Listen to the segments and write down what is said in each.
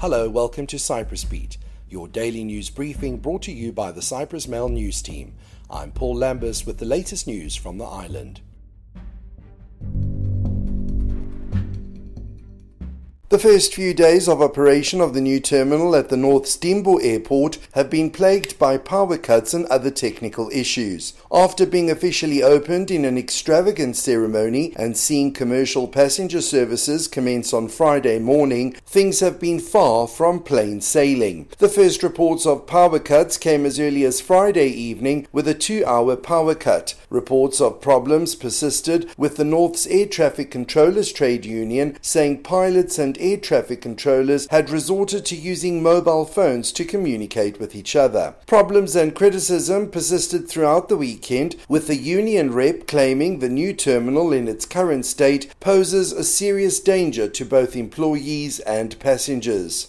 Hello, welcome to Cyprus Beat, your daily news briefing brought to you by the Cyprus Mail News Team. I'm Paul Lambus with the latest news from the island. The first few days of operation of the new terminal at the North's Tymbou Airport have been plagued by power cuts and other technical issues. After being officially opened in an extravagant ceremony and seeing commercial passenger services commence on Friday morning, things have been far from plain sailing. The first reports of power cuts came as early as Friday evening with a two hour power cut. Reports of problems persisted with the North's Air Traffic Controllers Trade Union saying pilots and air traffic controllers had resorted to using mobile phones to communicate with each other. Problems and criticism persisted throughout the weekend, with the union rep claiming the new terminal in its current state poses a serious danger to both employees and passengers.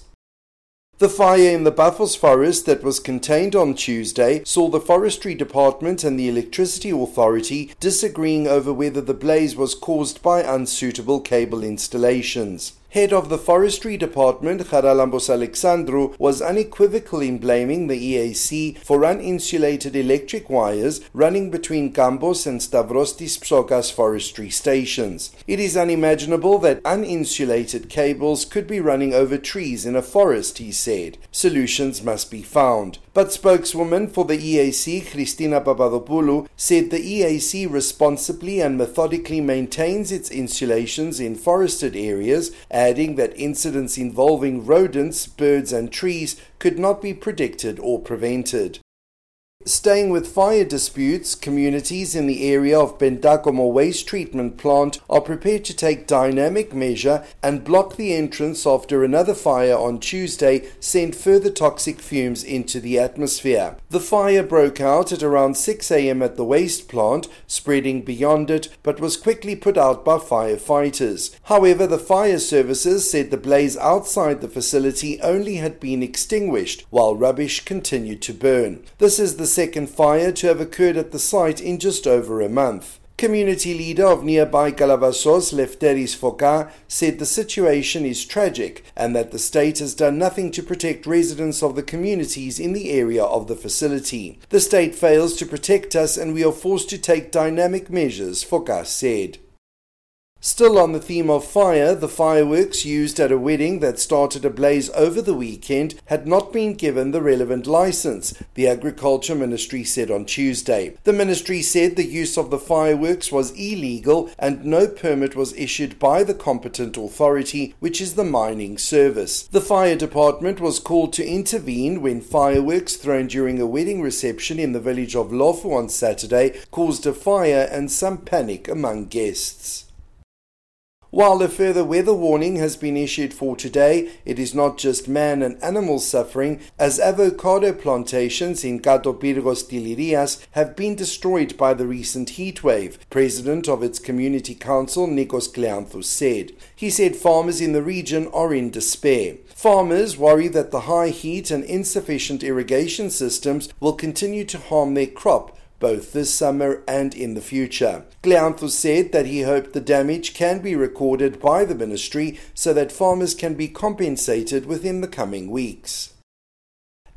The fire in the Paphos forest that was contained on Tuesday saw the Forestry Department and the Electricity Authority disagreeing over whether the blaze was caused by unsuitable cable installations. Head of the Forestry Department, Charalambos Alexandrou, was unequivocal in blaming the EAC for uninsulated electric wires running between Gambos and Stavros tis Psokas forestry stations. It is unimaginable that uninsulated cables could be running over trees in a forest, he said. Solutions must be found. But spokeswoman for the EAC, Christina Papadopoulou, said the EAC responsibly and methodically maintains its insulations in forested areas adding that incidents involving rodents, birds, and trees could not be predicted or prevented. Staying with fire disputes, communities in the area of Pentakomo waste treatment plant are prepared to take dynamic measure and block the entrance after another fire on Tuesday sent further toxic fumes into the atmosphere. The fire broke out at around 6 a.m. at the waste plant, spreading beyond it, but was quickly put out by firefighters. However, the fire services said the blaze outside the facility only had been extinguished, while rubbish continued to burn. This is the second fire to have occurred at the site in just over a month. Community leader of nearby Kalavasos, Lefteris Foka, said the situation is tragic and that the state has done nothing to protect residents of the communities in the area of the facility. The state fails to protect us and we are forced to take dynamic measures, Foka said. Still on the theme of fire, the fireworks used at a wedding that started ablaze over the weekend had not been given the relevant license, the Agriculture Ministry said on Tuesday. The ministry said the use of the fireworks was illegal and no permit was issued by the competent authority, which is the mining service. The fire department was called to intervene when fireworks thrown during a wedding reception in the village of Lofou on Saturday caused a fire and some panic among guests. While a further weather warning has been issued for today, it is not just man and animals suffering, as avocado plantations in Katopyrgos Tilirias have been destroyed by the recent heat wave, President of its Community Council Nikos Kleanthous said. He said farmers in the region are in despair. Farmers worry that the high heat and insufficient irrigation systems will continue to harm their crop both this summer and in the future. Kleanthous said that he hoped the damage can be recorded by the ministry so that farmers can be compensated within the coming weeks.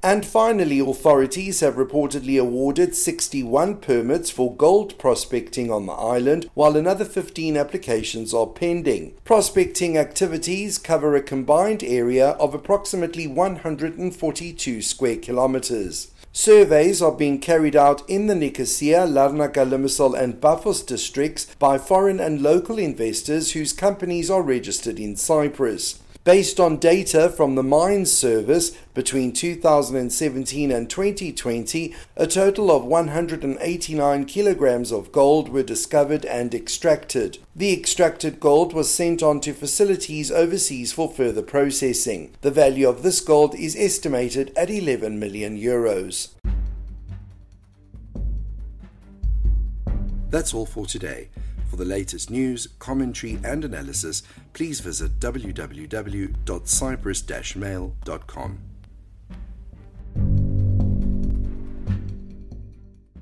And finally, authorities have reportedly awarded 61 permits for gold prospecting on the island, while another 15 applications are pending. Prospecting activities cover a combined area of approximately 142 square kilometers. Surveys are being carried out in the Nicosia, Larnaca, Limassol, and Paphos districts by foreign and local investors whose companies are registered in Cyprus. Based on data from the Mines Service between 2017 and 2020, a total of 189 kilograms of gold were discovered and extracted. The extracted gold was sent on to facilities overseas for further processing. The value of this gold is estimated at 11 million euros. That's all for today. For the latest news, commentary, and analysis, please visit www.cyprus-mail.com.